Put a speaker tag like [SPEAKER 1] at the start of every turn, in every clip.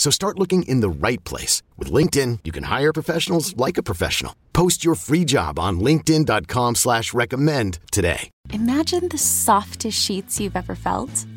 [SPEAKER 1] So start looking in the right place. With LinkedIn, you can hire professionals like a professional. Post your free job on linkedin.com slash recommend today.
[SPEAKER 2] Imagine the softest sheets you've ever felt.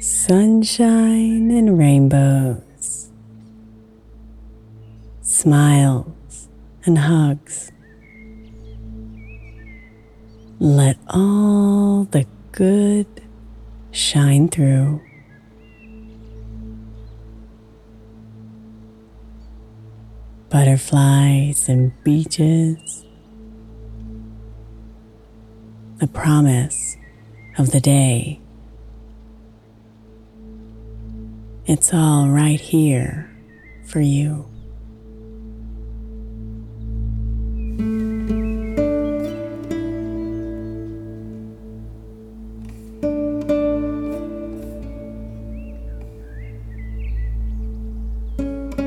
[SPEAKER 3] Sunshine and rainbows, smiles and hugs. Let all the good shine through. Butterflies and beaches, the promise of the day. It's all right here for you.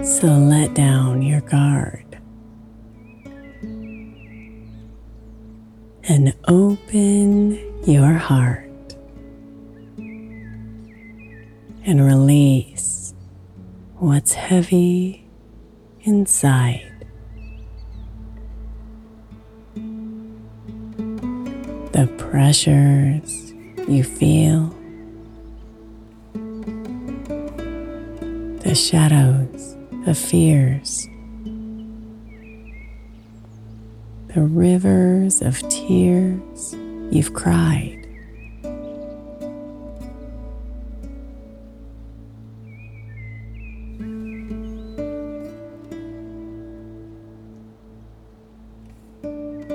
[SPEAKER 3] So let down your guard and open your heart. And release what's heavy inside. The pressures you feel, the shadows of fears, the rivers of tears you've cried.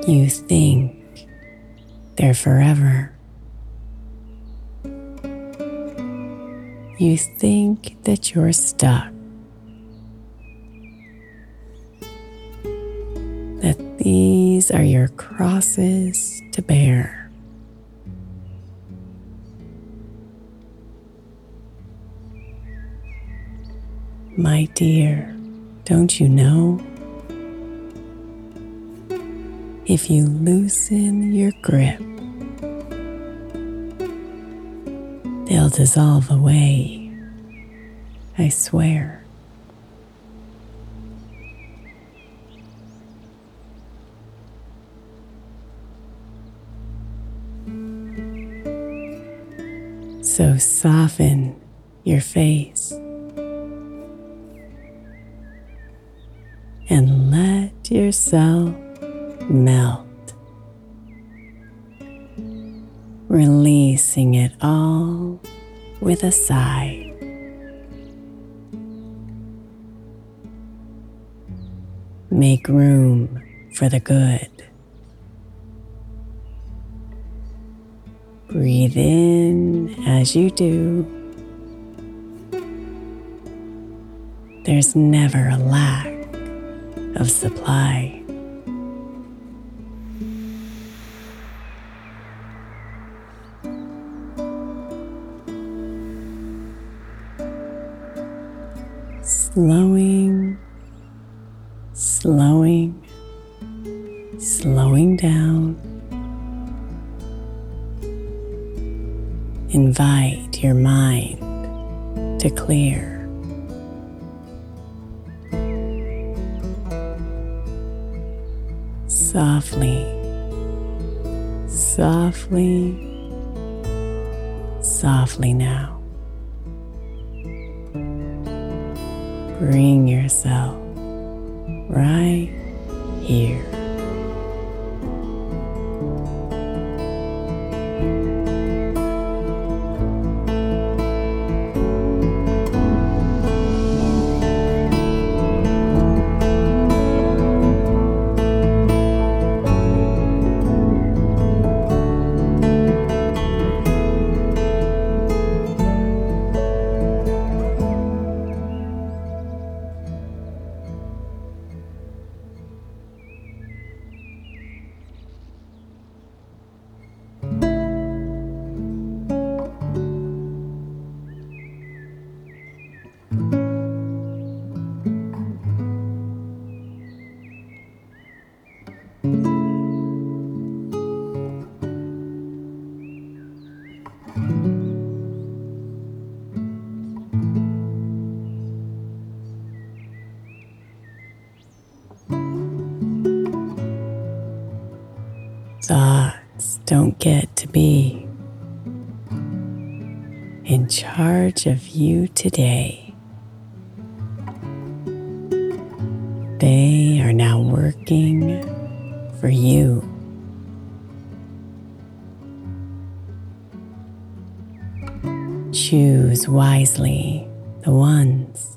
[SPEAKER 3] You think they're forever. You think that you're stuck. That these are your crosses to bear. My dear, don't you know? If you loosen your grip, they'll dissolve away. I swear. So soften your face and let yourself melt, releasing it all with a sigh. Make room for the good. Breathe in as you do. There's never a lack of supply. Slowing, slowing, slowing down. Invite your mind to clear. Softly, softly, softly now. Bring yourself right here. Thoughts don't get to be in charge of you today. They are now working for you. Choose wisely the ones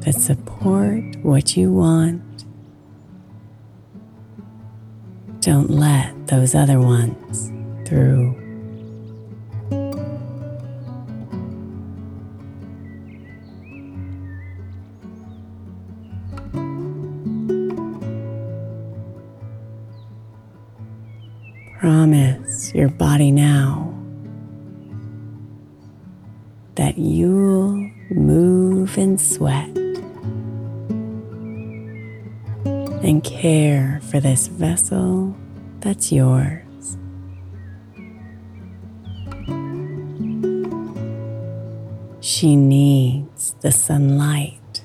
[SPEAKER 3] that support what you want. Don't let those other ones through. Promise your body now that you'll move and sweat and care for this vessel that's yours. She needs the sunlight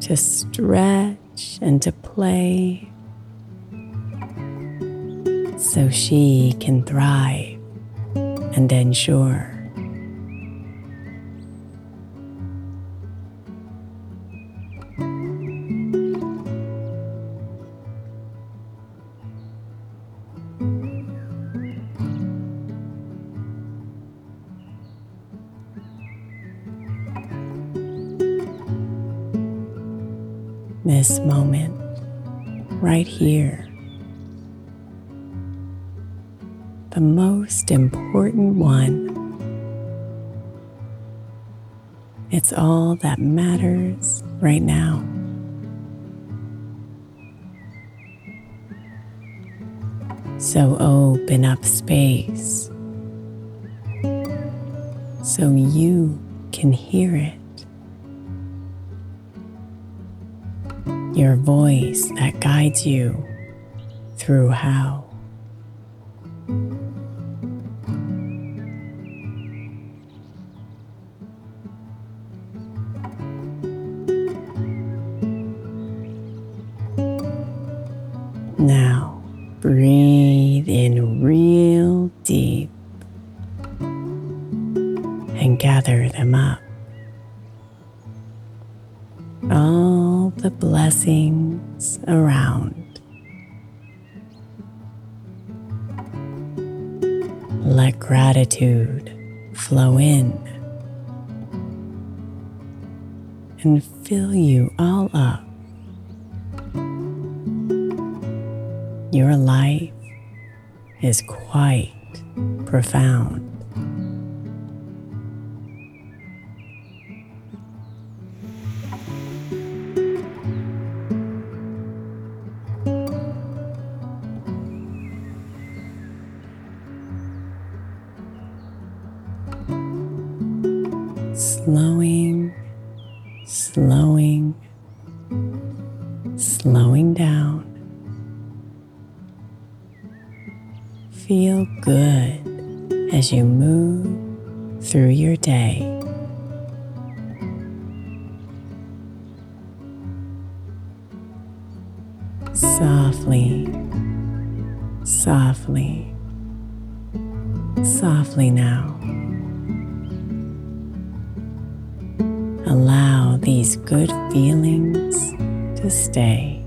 [SPEAKER 3] to stretch and to play so she can thrive and ensure. This moment, right here, the most important one. It's all that matters right now. So open up space so you can hear it. Your voice that guides you through how. Gratitude flow in. and fill you all up. Your life is quite profound. Slowing, slowing, slowing down. Feel good as you move through your day. These good feelings to stay.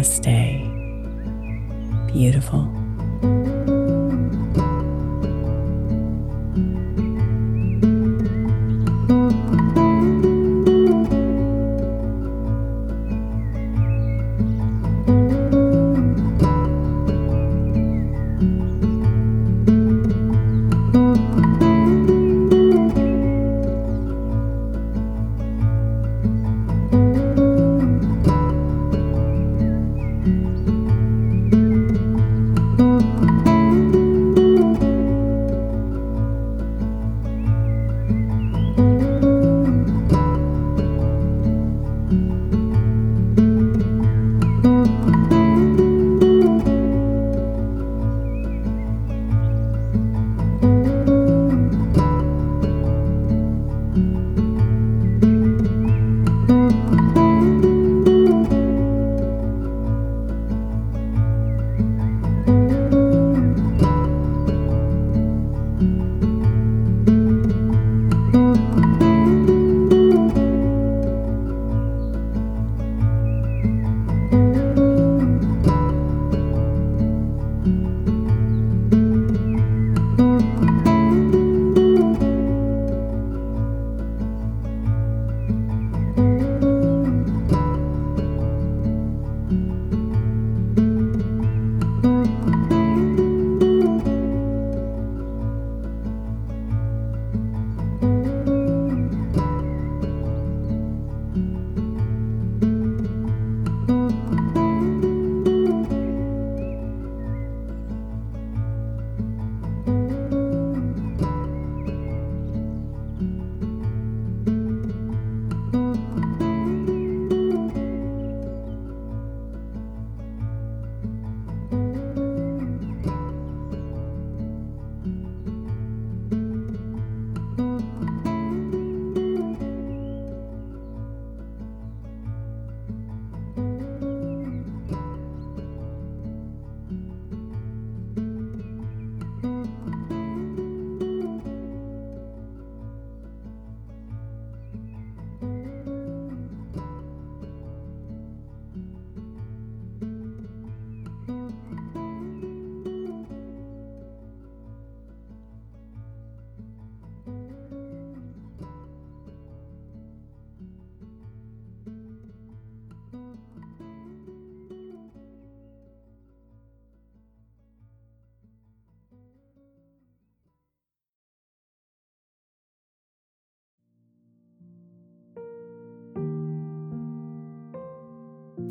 [SPEAKER 3] Namaste. Beautiful.